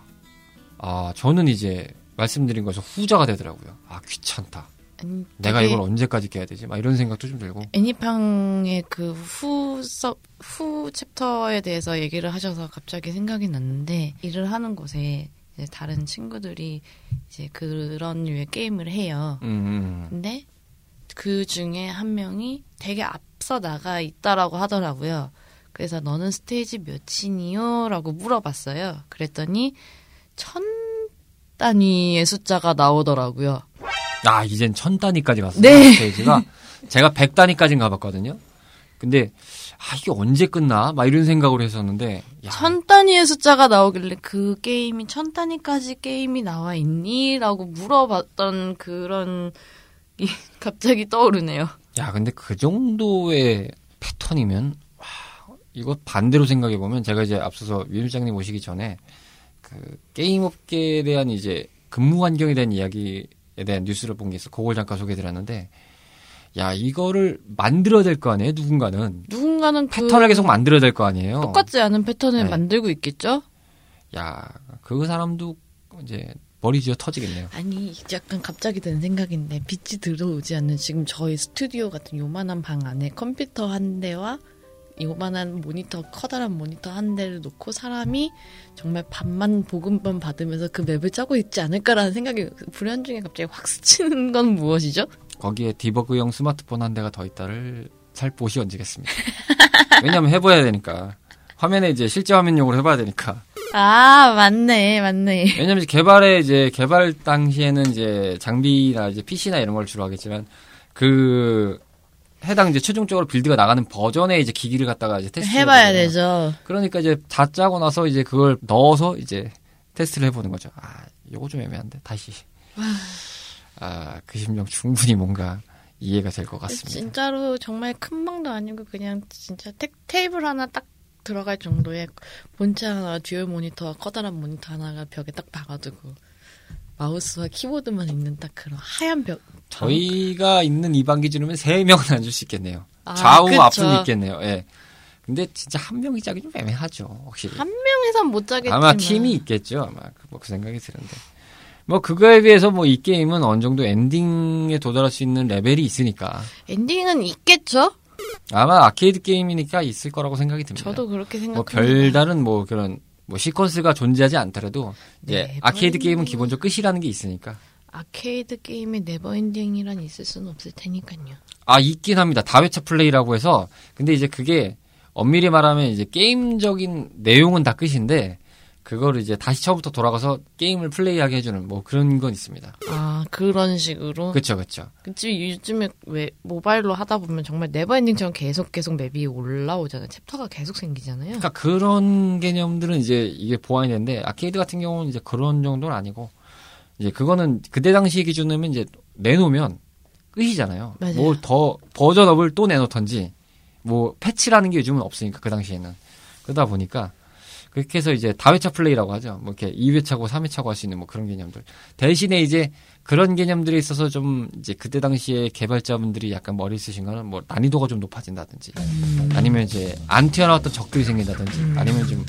아 저는 이제 말씀드린 거에서 후자가 되더라고요. 아 귀찮다. 아니, 내가 이걸 언제까지 깨야 되지? 막 이런 생각도 좀 들고. 애니팡의 그 후 서, 후 챕터에 대해서 얘기를 하셔서 갑자기 생각이 났는데 일을 하는 곳에 이제 다른 친구들이 이제 그런 류의 게임을 해요. 음, 음. 근데 그 중에 한 명이 되게 앞서 나가 있다라고 하더라고요. 그래서 너는 스테이지 몇이니요? 라고 물어봤어요. 그랬더니 천 단위의 숫자가 나오더라고요. 아, 이젠 천 단위까지 갔어요. 네. 스테이지가. 제가 백 단위까지는 가봤거든요. 근데, 아, 이게 언제 끝나? 막 이런 생각으로 했었는데, 야, 천 단위의 숫자가 나오길래 그 게임이 천 단위까지 게임이 나와 있니? 라고 물어봤던 그런 이 [LAUGHS] 갑자기 떠오르네요. 야, 근데 그 정도의 패턴이면, 와, 이거 반대로 생각해 보면, 제가 이제 앞서서 유 실장님 오시기 전에, 그, 게임 업계에 대한 이제, 근무 환경에 대한 이야기에 대한 뉴스를 본 게 있어. 그걸 잠깐 소개해드렸는데, 야, 이거를 만들어야 될 거 아니에요? 누군가는. 누군가는 그 패턴을 계속 만들어야 될 거 아니에요? 똑같지 않은 패턴을 네. 만들고 있겠죠? 야, 그 사람도 이제 머리 쥐어 터지겠네요. 아니 약간 갑자기 든 생각인데 빛이 들어오지 않는 지금 저희 스튜디오 같은 요만한 방 안에 컴퓨터 한 대와 요만한 모니터 커다란 모니터 한 대를 놓고 사람이 정말 밥만 보급만 받으면서 그 맵을 짜고 있지 않을까라는 생각이 불현중에 갑자기 확 스치는 건 무엇이죠? 거기에 debug용 스마트폰 한 대가 더 있다를 살포시 얹겠습니다. [LAUGHS] 왜냐하면 해봐야 되니까. 화면에 이제 실제 화면용으로 해봐야 되니까. 아 맞네 맞네 왜냐면 이제 개발에 이제 개발 당시에는 이제 장비나 이제 PC나 이런 걸 주로 하겠지만 그 해당 이제 최종적으로 build가 나가는 버전의 이제 기기를 갖다가 이제 테스트 해봐야 되죠. 그러니까 이제 다 짜고 나서 이제 그걸 넣어서 이제 테스트를 해보는 거죠. 아, 요거 좀 애매한데 다시. 아, 그 심정 충분히 뭔가 이해가 될 것 같습니다. 진짜로 정말 큰 방도 아니고 그냥 진짜 테, 테이블 하나 딱 들어갈 정도의 본체 하나 dual 모니터와 커다란 모니터 하나가 벽에 딱 박아두고 마우스와 키보드만 있는 딱 그런 하얀 벽. 저희가 있는 이 방 기준이면 세 명은 앉을 수 있겠네요. 아, 좌우 그쵸. 앉을 순 있겠네요. 예. 근데 진짜 한 명이 짜기 좀 애매하죠. 확실히. 한 명에선 못 짜겠지만 아마 팀이 있겠죠. 아마 그- 뭐 그 생각이 드는데. 뭐 그거에 비해서 뭐 이 게임은 어느 정도 엔딩에 도달할 수 있는 레벨이 있으니까 엔딩은 있겠죠? 아마 아케이드 게임이니까 있을 거라고 생각이 듭니다. 저도 그렇게 뭐 생각합니다. 별다른 뭐 그런 뭐 시퀀스가 존재하지 않더라도 이제 네, 아케이드 뭐- 게임은 기본적으로 끝이라는 게 있으니까 아케이드 게임에 never ending이란 있을 수는 없을 테니까요. 아 있긴 합니다. 다회차 플레이라고 해서 근데 이제 그게 엄밀히 말하면 이제 게임적인 내용은 다 끝인데 그거를 이제 다시 처음부터 돌아가서 게임을 플레이하게 해주는 뭐 그런 건 있습니다. 아 그런 식으로. 그렇죠, 그렇죠. 그치 요즘에 왜 모바일로 하다 보면 정말 never ending처럼 계속 계속 맵이 올라오잖아요. 챕터가 계속 생기잖아요. 그러니까 그런 개념들은 이제 이게 보완이 되는데 아케이드 같은 경우는 이제 그런 정도는 아니고 이제 그거는 그때 당시 기준이면 이제 내놓으면 끝이잖아요. 뭐더 버전업을 또 내놓던지 뭐 패치라는 게 요즘은 없으니까 그 당시에는 그러다 보니까 그렇게 해서 이제 다회차 플레이라고 하죠. 뭐 이렇게 2회차고 3회차고 할 수 있는 뭐 그런 개념들. 대신에 이제 그런 개념들이 있어서 좀 이제 그때 당시에 개발자분들이 약간 머리 쓰신 거는 뭐 난이도가 좀 높아진다든지 아니면 이제 안 튀어나왔던 적들이 생긴다든지 아니면 좀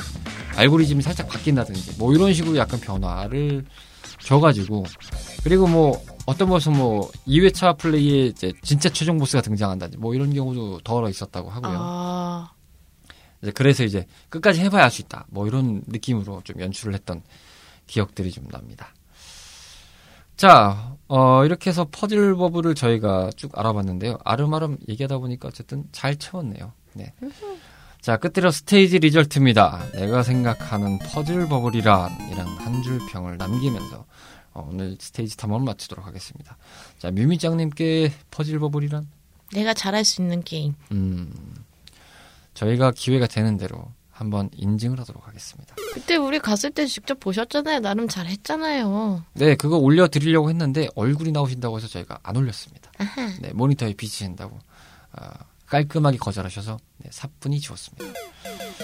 알고리즘이 살짝 바뀐다든지 뭐 이런 식으로 약간 변화를 줘가지고 그리고 뭐 어떤 곳은 뭐 2회차 플레이에 이제 진짜 최종 보스가 등장한다든지 뭐 이런 경우도 더러 있었다고 하고요. 아 이제 그래서 이제 끝까지 해봐야 할 수 있다. 뭐 이런 느낌으로 좀 연출을 했던 기억들이 좀 납니다. 자, 어, 이렇게 해서 퍼즐 버블을 저희가 쭉 알아봤는데요. 아름아름 얘기하다 보니까 어쨌든 잘 채웠네요. 네. 자, 끝으로 스테이지 result입니다. 내가 생각하는 퍼즐 버블이란 이런 한줄 평을 남기면서 어, 오늘 스테이지 탐험을 마치도록 하겠습니다. 자, 뮤미짱님께 퍼즐 버블이란? 내가 잘할 수 있는 게임. 음, 저희가 기회가 되는 대로 한번 인증을 하도록 하겠습니다. 그때 우리 갔을 때 직접 보셨잖아요. 나름 잘했잖아요. 네, 그거 올려드리려고 했는데 얼굴이 나오신다고 해서 저희가 안 올렸습니다. 아하. 네, 모니터에 비치신다고 아, 깔끔하게 거절하셔서 네, 사뿐히 지웠습니다.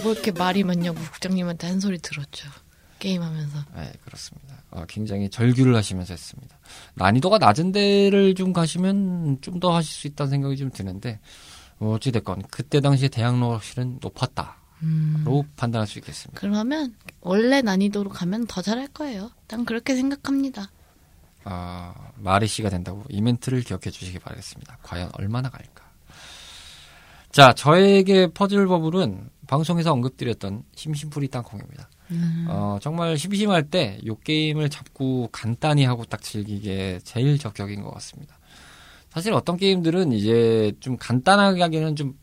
뭐 이렇게 말이 많냐고 국장님한테 한 소리 들었죠. 게임하면서. 네, 그렇습니다. 어, 굉장히 절규를 하시면서 했습니다. 난이도가 낮은 데를 좀 가시면 좀 더 하실 수 있다는 생각이 좀 드는데 뭐 어찌됐건 그때 당시에 대학로 실은 높았다 로 음. 판단할 수 있겠습니다. 그러면 원래 난이도로 가면 더 잘할 거예요. 난 그렇게 생각합니다. 아, 마리 씨가 된다고 이멘트를 기억해 주시기 바라겠습니다. 과연 얼마나 갈까? 자, 저에게 퍼즐 버블은 방송에서 언급드렸던 심심풀이 땅콩입니다. 어, 정말 심심할 때이 게임을 잡고 간단히 하고 딱 즐기기에 제일 적격인 것 같습니다. 사실 어떤 게임들은 이제 좀 간단하게 하기에는 좀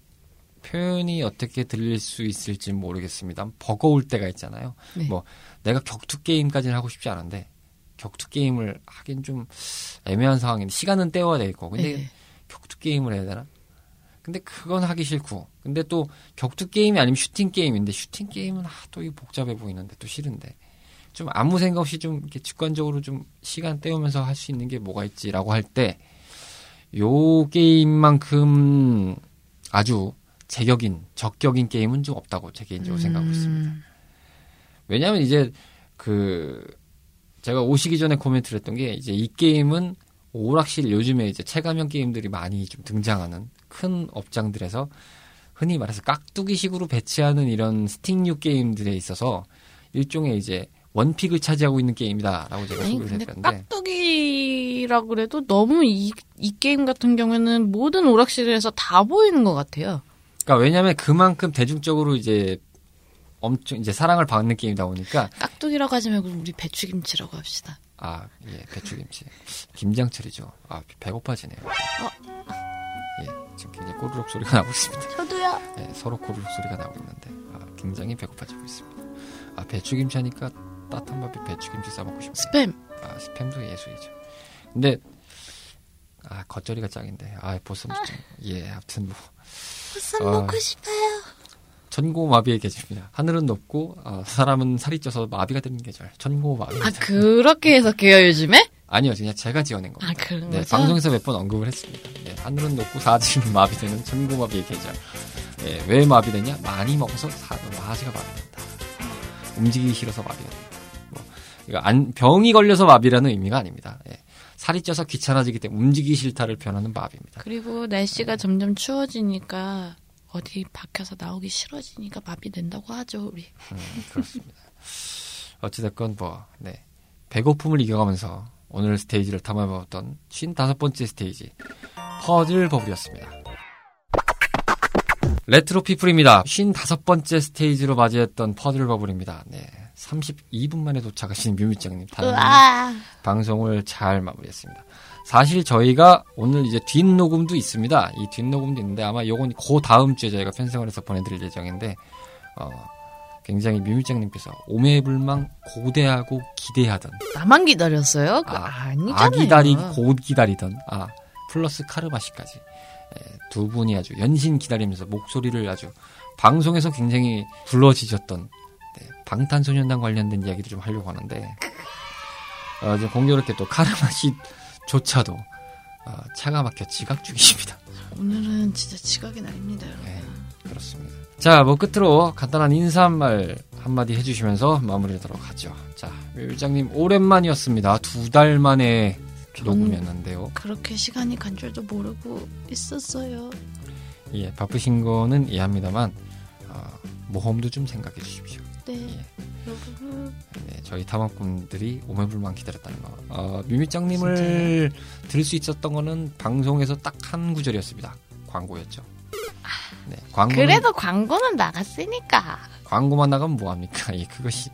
표현이 어떻게 들릴 수 있을지 모르겠습니다. 버거울 때가 있잖아요. 네. 뭐 내가 격투 게임까지는 하고 싶지 않은데 격투 게임을 하긴 좀 애매한 상황인데 시간은 때워야 되겠고 근데 네. 격투 게임을 해야 되나? 근데 그건 하기 싫고 근데 또 격투 게임이 아니면 슈팅 게임인데 슈팅 게임은 아, 또 복잡해 보이는데 또 싫은데 좀 아무 생각 없이 좀 이렇게 직관적으로 좀 시간 때우면서 할 수 있는 게 뭐가 있지라고 할때 요 게임만큼 아주 제격인 적격인 게임은 좀 없다고 제 개인적으로 생각하고 있습니다. 음. 왜냐하면 이제 그 제가 오시기 전에 코멘트를 했던 게 이제 이 게임은 오락실 요즘에 이제 체감형 게임들이 많이 좀 등장하는 큰 업장들에서 흔히 말해서 깍두기식으로 배치하는 이런 스틱류 게임들에 있어서 일종의 이제 원픽을 차지하고 있는 게임이다라고 제가 소개를 했는데 깍두기라 그래도 너무 이, 이 게임 같은 경우에는 모든 오락실에서 다 보이는 것 같아요. 그러니까 왜냐하면 그만큼 대중적으로 이제 엄청 이제 사랑을 받는 게임이다 보니까 깍두기라고 하지 말고 우리 배추김치라고 합시다. 아, 예, 배추김치. 김장철이죠. 아, 배고파지네요. 예, 지금 굉장히 꼬르륵 소리가 나고 있습니다. 저도요. 예, 서로 꼬르륵 소리가 나고 있는데, 아, 굉장히 배고파지고 있습니다. 아, 배추김치 하니까 따뜻한 밥에 배추김치 싸먹고 싶네요. 스팸. 아, 스팸도 예술이죠. 근데, 아, 겉절이가 짱인데, 아, 보쌈 좀, 예, 아무튼 뭐, 보쌈 아. 먹고 싶어요. 천고마비의 계절입니다. 하늘은 높고, 아, 사람은 살이 쪄서 마비가 되는 계절. 천고마비. 아 그렇게 해석해요 요즘에? 아니요, 그냥 제가 지어낸 겁니다. 아 그런 네, 거죠? 방송에서 몇 번 언급을 했습니다. 네, 하늘은 높고 사지는 마비되는 천고마비의 계절. 네, 왜 마비되냐? 많이 먹어서 사, 마지가 마비된다. 움직이기 싫어서 마비가 된다. 뭐, 이거 안, 병이 걸려서 마비라는 의미가 아닙니다. 예, 살이 쪄서 귀찮아지기 때문에 움직이기 싫다를 표현하는 마비입니다. 그리고 날씨가 점점 추워지니까 어디 밖에서 나오기 싫어지니까 마비 된다고 하죠 우리. 음, 그렇습니다. 어찌됐건 뭐, 네. 배고픔을 이겨가면서 오늘 스테이지를 탐험해봤던 55번째 스테이지 퍼즐 버블이었습니다. 레트로 피플입니다. 55번째 스테이지로 맞이했던 퍼즐 버블입니다. 네. 32분 만에 도착하신 [LAUGHS] 뮤미짱님. 방송을 잘 마무리했습니다. 사실 저희가 오늘 이제 뒷녹음도 있습니다. 이 뒷녹음도 있는데 아마 요건 그 다음 주에 저희가 편성을 해서 보내드릴 예정인데 어, 굉장히 뮤미짱님께서 오매불망 고대하고 기대하던 나만 기다렸어요? 그 아, 아니잖아요. 아 기다리고 곧 기다리던 아 플러스 카르마시까지 예, 두 분이 아주 연신 기다리면서 목소리를 아주 방송에서 굉장히 불러지셨던 네, 방탄소년단 관련된 이야기를 좀 하려고 하는데 어, 공교롭게 또 카르마시조차도 어, 차가 막혀 지각 중이십니다. 오늘은 진짜 지각의 날입니다. 여러분. 네, 그렇습니다. 자, 뭐 끝으로 간단한 인사 한말 한마디 해주시면서 마무리하도록 하죠. 자, 묘장님 오랜만이었습니다. 두 달 만에 녹음이었는데요. 그렇게 시간이 간 줄도 모르고 있었어요. 예, 바쁘신 거는 이해합니다만 어, 모험도 좀 생각해 주십시오. 네. 예. 여러분. 네, 저희 탐험꾼들이 오매불만 기다렸다는 거. 어, 뮤미짱님을 들을 수 있었던 거는 방송에서 딱 한 구절이었습니다. 광고였죠. 네, 광고는 그래도 광고는 나갔으니까. 광고만 나가면 뭐 합니까? [LAUGHS] 예, 그것이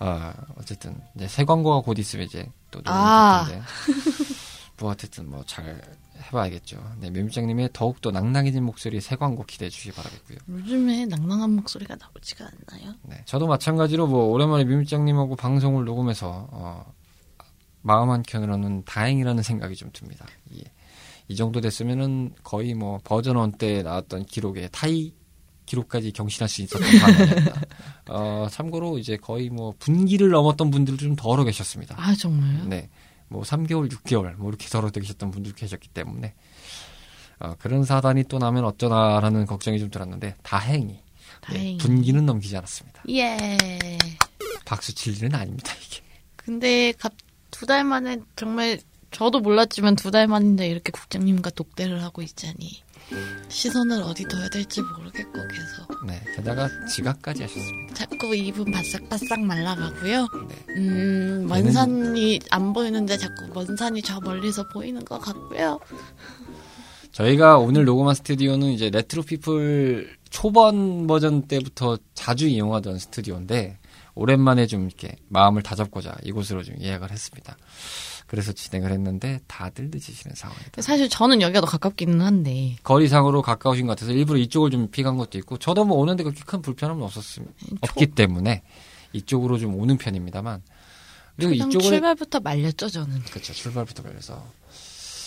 어, 어쨌든 이제 새 광고가 곧 있으면 이제 또 아. 녹음될 텐데. [LAUGHS] 뭐 어쨌든 뭐 잘 해봐야겠죠. 네, 묘미장님의 더욱더 낭낭해진 목소리 새 광고 기대해 주시기 바라겠고요. 요즘에 낭낭한 목소리가 나오지가 않나요? 네, 저도 마찬가지로 뭐 오랜만에 묘미장님하고 방송을 녹음해서 어, 마음 한 켠으로는 다행이라는 생각이 좀 듭니다. 예. 이 정도 됐으면은 거의 뭐 버전 1때 나왔던 기록에 타이 기록까지 경신할 수 있었던 방송이었다. [LAUGHS] 어, 참고로 이제 거의 뭐 분기를 넘었던 분들도 좀 덜어 계셨습니다. 아 정말요? 네. 뭐 3개월, 6개월 뭐 이렇게 덜어 계셨던 분들 계셨기 때문에 어, 그런 사단이 또 나면 어쩌나라는 걱정이 좀 들었는데 다행히 다행히. 네, 분기는 넘기지 않았습니다. 예. 박수 칠 일은 아닙니다 이게. 근데 두 달 만에 정말 저도 몰랐지만 두 달 만인데 이렇게 국장님과 독대를 하고 있자니 시선을 어디 둬야 될지 모르겠고 계속 네. 게다가 지각까지 하셨습니다. 자꾸 입은 바싹바싹 말라가고요. 네. 음, 먼 산이 안 보이는데 자꾸 먼 산이 저 멀리서 보이는 것 같고요. 저희가 오늘 녹음한 스튜디오는 이제 레트로 피플 초반 버전 때부터 자주 이용하던 스튜디오인데 오랜만에 좀 이렇게 마음을 다잡고자 이곳으로 좀 예약을 했습니다. 그래서 진행을 했는데 다들 늦으시는 상황이다. 사실 저는 여기가 더 가깝기는 한데 거리상으로 가까우신 것 같아서 일부러 이쪽을 좀 pick한 것도 있고 저도 뭐 오는데 그렇게 큰 불편함은 없었음 없기 때문에 이쪽으로 좀 오는 편입니다만 그리고 이쪽으로 출발부터 말렸죠 저는. 그렇죠 출발부터 그래서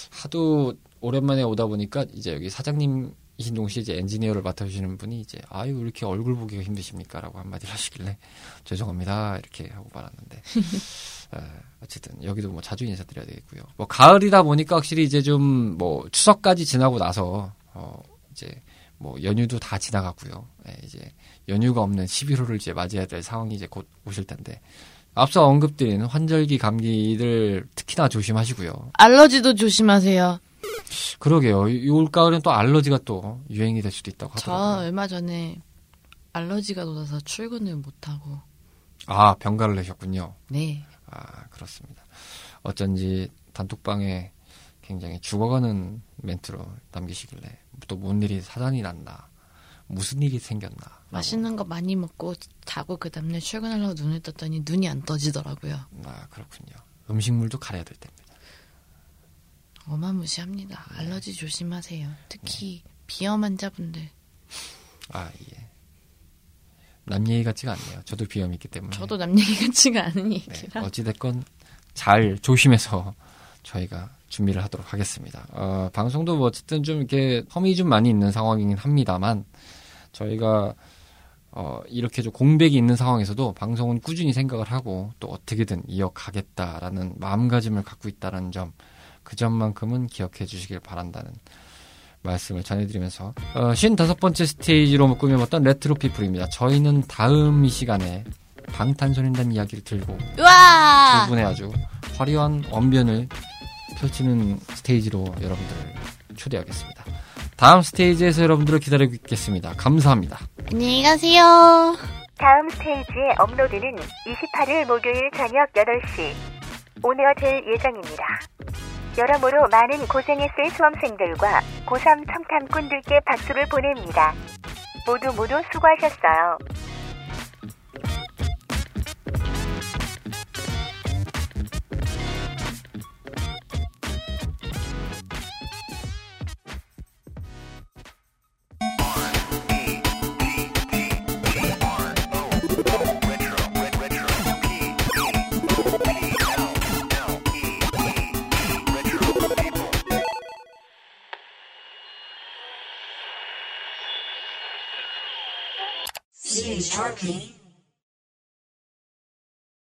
하도 오랜만에 오다 보니까 이제 여기 사장님 이신 동시에 이제 엔지니어를 맡아주시는 분이 이제 아유 왜 이렇게 얼굴 보기가 힘드십니까라고 한마디를 하시길래 죄송합니다 이렇게 하고 말았는데 [LAUGHS] 에, 어쨌든 여기도 뭐 자주 인사드려야 되겠고요. 뭐 가을이다 보니까 확실히 이제 좀 뭐 추석까지 지나고 나서 어 이제 뭐 연휴도 다 지나가고요. 예, 이제 연휴가 없는 11월을 이제 맞이해야 될 상황이 이제 곧 오실 텐데 앞서 언급드린 환절기 감기들 특히나 조심하시고요. 알러지도 조심하세요. 그러게요. 이 올가을엔 또 알러지가 또 유행이 될 수도 있다고 저 하더라고요. 얼마 전에 알러지가 돋아서 출근을 못 하고 아 병가를 내셨군요. 네 아 그렇습니다. 어쩐지 단톡방에 굉장히 죽어가는 멘트로 남기시길래 또 뭔 일이 사단이 났나 무슨 일이 생겼나. 맛있는 거 많이 먹고 자고 그 다음날 출근하려고 눈을 떴더니 눈이 안 떠지더라고요. 아 그렇군요. 음식물도 가려야 될 때입니다. 어마무시합니다. 알러지 조심하세요. 특히 비염 환자분들. 아 예. 남 얘기 같지가 않네요. 저도 비염이 있기 때문에. 저도 남 얘기 같지가 않은 네, 얘기라. 어찌됐건 잘 조심해서 저희가 준비를 하도록 하겠습니다. 어, 방송도 뭐 어쨌든 좀 이렇게 험이 좀 많이 있는 상황이긴 합니다만 저희가 어, 이렇게 좀 공백이 있는 상황에서도 방송은 꾸준히 생각을 하고 또 어떻게든 이어가겠다라는 마음가짐을 갖고 있다는 점, 그 점만큼은 기억해 주시길 바란다는 말씀을 전해드리면서 어, 55번째 스테이지로 꾸며봤던 레트로 피플입니다. 저희는 다음 이 시간에 방탄소년단 이야기를 들고 우와! 두 분의 아주 화려한 언변을 펼치는 스테이지로 여러분들을 초대하겠습니다. 다음 스테이지에서 여러분들을 기다리고 있겠습니다. 감사합니다. 안녕히 가세요. 다음 스테이지의 업로드는 28일 목요일 저녁 8시 오늘 될 예정입니다. 여러모로 많은 고생했을 수험생들과 고3 청탐꾼들께 박수를 보냅니다. 모두 모두 수고하셨어요. Charlie.